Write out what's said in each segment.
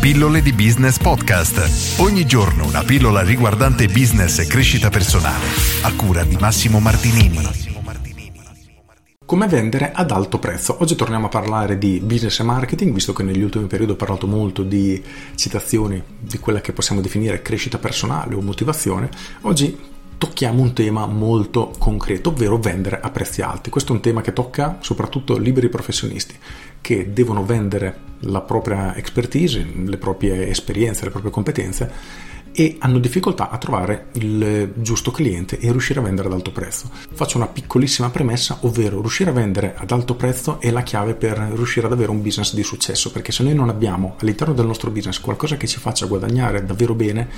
Pillole di Business Podcast. Ogni giorno una pillola riguardante business e crescita personale. A cura di Massimo Martinini. Come vendere ad alto prezzo? Oggi torniamo a parlare di business e marketing, visto che negli ultimi periodi ho parlato molto di citazioni di quella che possiamo definire crescita personale o motivazione. Oggi tocchiamo un tema molto concreto, ovvero vendere a prezzi alti. Questo è un tema che tocca soprattutto liberi professionisti che devono vendere la propria expertise, le proprie esperienze, le proprie competenze e hanno difficoltà a trovare il giusto cliente e riuscire a vendere ad alto prezzo. Faccio una piccolissima premessa, ovvero riuscire a vendere ad alto prezzo è la chiave per riuscire ad avere un business di successo, perché se noi non abbiamo all'interno del nostro business qualcosa che ci faccia guadagnare davvero bene,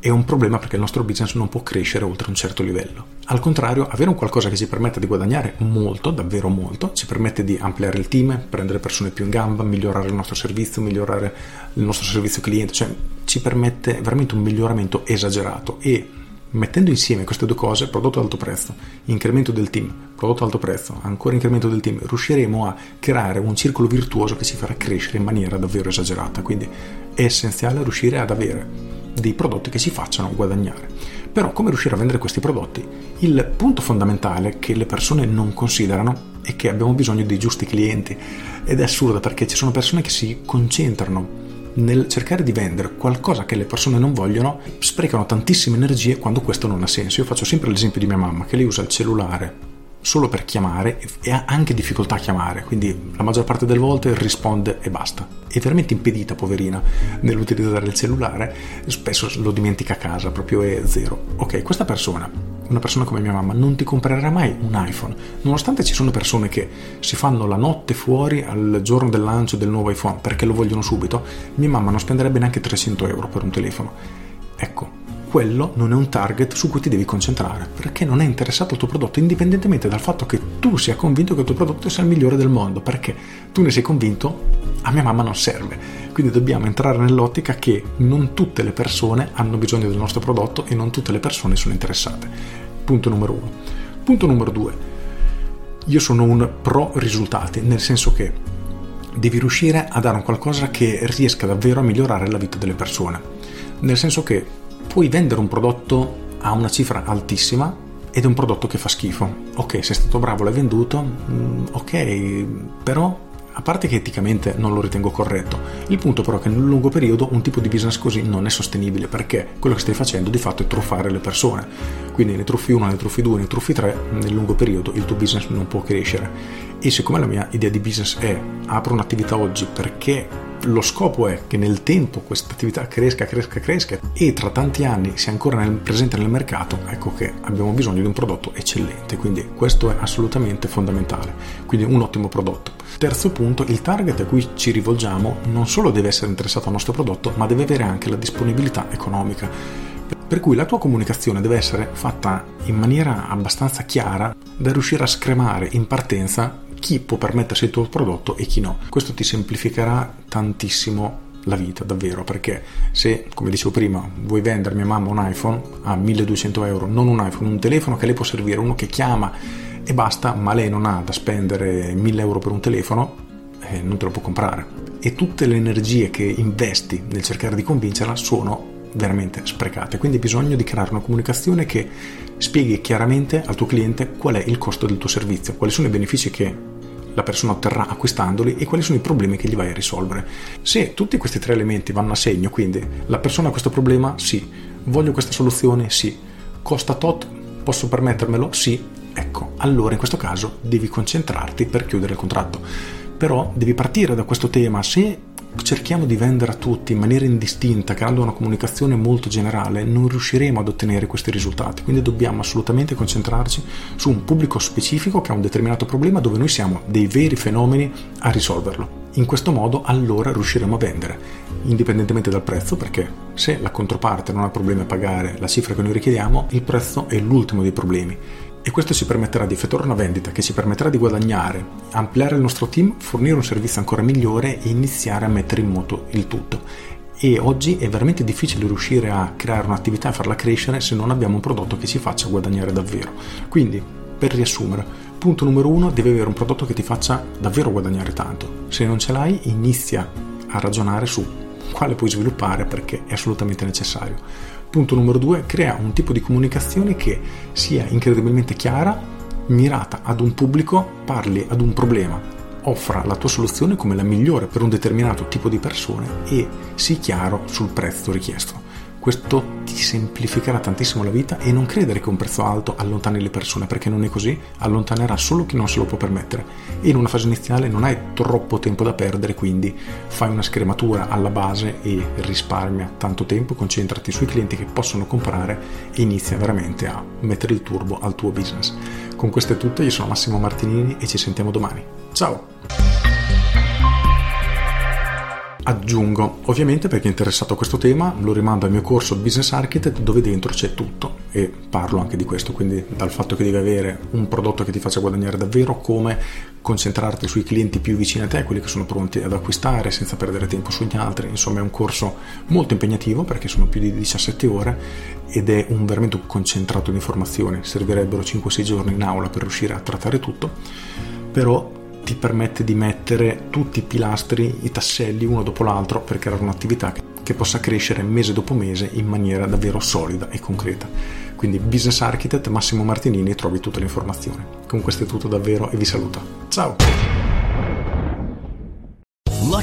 è un problema perché il nostro business non può crescere oltre un certo livello. Al contrario, avere un qualcosa che ci permette di guadagnare molto, davvero molto, ci permette di ampliare il team, prendere persone più in gamba, migliorare il nostro servizio, migliorare il nostro servizio cliente, cioè ci permette veramente un miglioramento esagerato e mettendo insieme queste due cose, prodotto ad alto prezzo, incremento del team, prodotto ad alto prezzo, ancora incremento del team, riusciremo a creare un circolo virtuoso che ci farà crescere in maniera davvero esagerata. Quindi è essenziale riuscire ad avere dei prodotti che ci facciano guadagnare. Però come riuscire a vendere questi prodotti? Il punto fondamentale che le persone non considerano è che abbiamo bisogno dei giusti clienti ed è assurdo perché ci sono persone che si concentrano nel cercare di vendere qualcosa che le persone non vogliono, sprecano tantissime energie quando questo non ha senso. Io faccio sempre l'esempio di mia mamma che lei usa il cellulare solo per chiamare e ha anche difficoltà a chiamare, quindi la maggior parte delle volte risponde e basta. È veramente impedita, poverina, nell'utilizzare il cellulare, spesso lo dimentica a casa, proprio è zero. Ok, questa persona, una persona come mia mamma, non ti comprerà mai un iPhone, nonostante ci sono persone che si fanno la notte fuori al giorno del lancio del nuovo iPhone perché lo vogliono subito, mia mamma non spenderebbe neanche 300 euro per un telefono. Ecco, quello non è un target su cui ti devi concentrare, perché non è interessato al tuo prodotto, indipendentemente dal fatto che tu sia convinto che il tuo prodotto sia il migliore del mondo, perché tu ne sei convinto, a mia mamma non serve. Quindi dobbiamo entrare nell'ottica che non tutte le persone hanno bisogno del nostro prodotto e non tutte le persone sono interessate. Punto numero uno. Punto numero due. Io sono un pro risultati, nel senso che devi riuscire a dare un qualcosa che riesca davvero a migliorare la vita delle persone. Nel senso che puoi vendere un prodotto a una cifra altissima ed è un prodotto che fa schifo. Ok, sei stato bravo, l'hai venduto, mm, ok, però a parte che eticamente non lo ritengo corretto, il punto però è che nel lungo periodo un tipo di business così non è sostenibile perché quello che stai facendo di fatto è truffare le persone. Quindi ne truffi uno, ne truffi due, ne truffi tre, nel lungo periodo il tuo business non può crescere. E siccome la mia idea di business è apro un'attività oggi perché lo scopo è che nel tempo questa attività cresca, cresca, cresca e tra tanti anni sia ancora nel, presente nel mercato, ecco che abbiamo bisogno di un prodotto eccellente. Quindi questo è assolutamente fondamentale. Quindi un ottimo prodotto. Terzo punto, il target a cui ci rivolgiamo non solo deve essere interessato al nostro prodotto, ma deve avere anche la disponibilità economica. Per cui la tua comunicazione deve essere fatta in maniera abbastanza chiara da riuscire a scremare in partenza chi può permettersi il tuo prodotto e chi no. Questo ti semplificherà tantissimo la vita, davvero, perché se, come dicevo prima, vuoi vendere mia mamma un iPhone a 1200 euro, non un iPhone, un telefono che le può servire, uno che chiama e basta, ma lei non ha da spendere 1000 euro per un telefono, eh, non te lo può comprare. E tutte le energie che investi nel cercare di convincerla sono veramente sprecate. Quindi hai bisogno di creare una comunicazione che spieghi chiaramente al tuo cliente qual è il costo del tuo servizio, quali sono i benefici che la persona otterrà acquistandoli e quali sono i problemi che gli vai a risolvere. Se tutti questi tre elementi vanno a segno, quindi la persona ha questo problema, sì, voglio questa soluzione, sì, costa tot, posso permettermelo, sì, ecco, allora in questo caso devi concentrarti per chiudere il contratto. Però devi partire da questo tema, se cerchiamo di vendere a tutti in maniera indistinta, creando una comunicazione molto generale, non riusciremo ad ottenere questi risultati. Quindi dobbiamo assolutamente concentrarci su un pubblico specifico che ha un determinato problema dove noi siamo dei veri fenomeni a risolverlo. In questo modo allora riusciremo a vendere, indipendentemente dal prezzo, perché se la controparte non ha problemi a pagare la cifra che noi richiediamo, il prezzo è l'ultimo dei problemi e questo ci permetterà di effettuare una vendita che ci permetterà di guadagnare, ampliare il nostro team, fornire un servizio ancora migliore e iniziare a mettere in moto il tutto. E oggi è veramente difficile riuscire a creare un'attività e farla crescere se non abbiamo un prodotto che ci faccia guadagnare davvero. Quindi, per riassumere, punto numero uno, devi avere un prodotto che ti faccia davvero guadagnare tanto. Se non ce l'hai, inizia a ragionare su quale puoi sviluppare perché è assolutamente necessario. Punto numero due, crea un tipo di comunicazione che sia incredibilmente chiara, mirata ad un pubblico, parli ad un problema, offra la tua soluzione come la migliore per un determinato tipo di persone e sii chiaro sul prezzo richiesto. Questo ti semplificherà tantissimo la vita e non credere che un prezzo alto allontani le persone, perché non è così, allontanerà solo chi non se lo può permettere. E in una fase iniziale non hai troppo tempo da perdere, quindi fai una scrematura alla base e risparmia tanto tempo, concentrati sui clienti che possono comprare e inizia veramente a mettere il turbo al tuo business. Con questo è tutto, io sono Massimo Martinini e ci sentiamo domani. Ciao! Aggiungo, ovviamente per chi è interessato a questo tema, lo rimando al mio corso Business Architect dove dentro c'è tutto e parlo anche di questo, quindi dal fatto che devi avere un prodotto che ti faccia guadagnare davvero, come concentrarti sui clienti più vicini a te, quelli che sono pronti ad acquistare senza perdere tempo sugli altri, insomma è un corso molto impegnativo perché sono più di 17 ore ed è un veramente concentrato di informazioni, servirebbero 5-6 giorni in aula per riuscire a trattare tutto, però ti permette di mettere tutti i pilastri, i tasselli uno dopo l'altro per creare un'attività che possa crescere mese dopo mese in maniera davvero solida e concreta. Quindi Business Architect Massimo Martinini trovi tutte le informazioni. Con questo è tutto davvero e vi saluto. Ciao!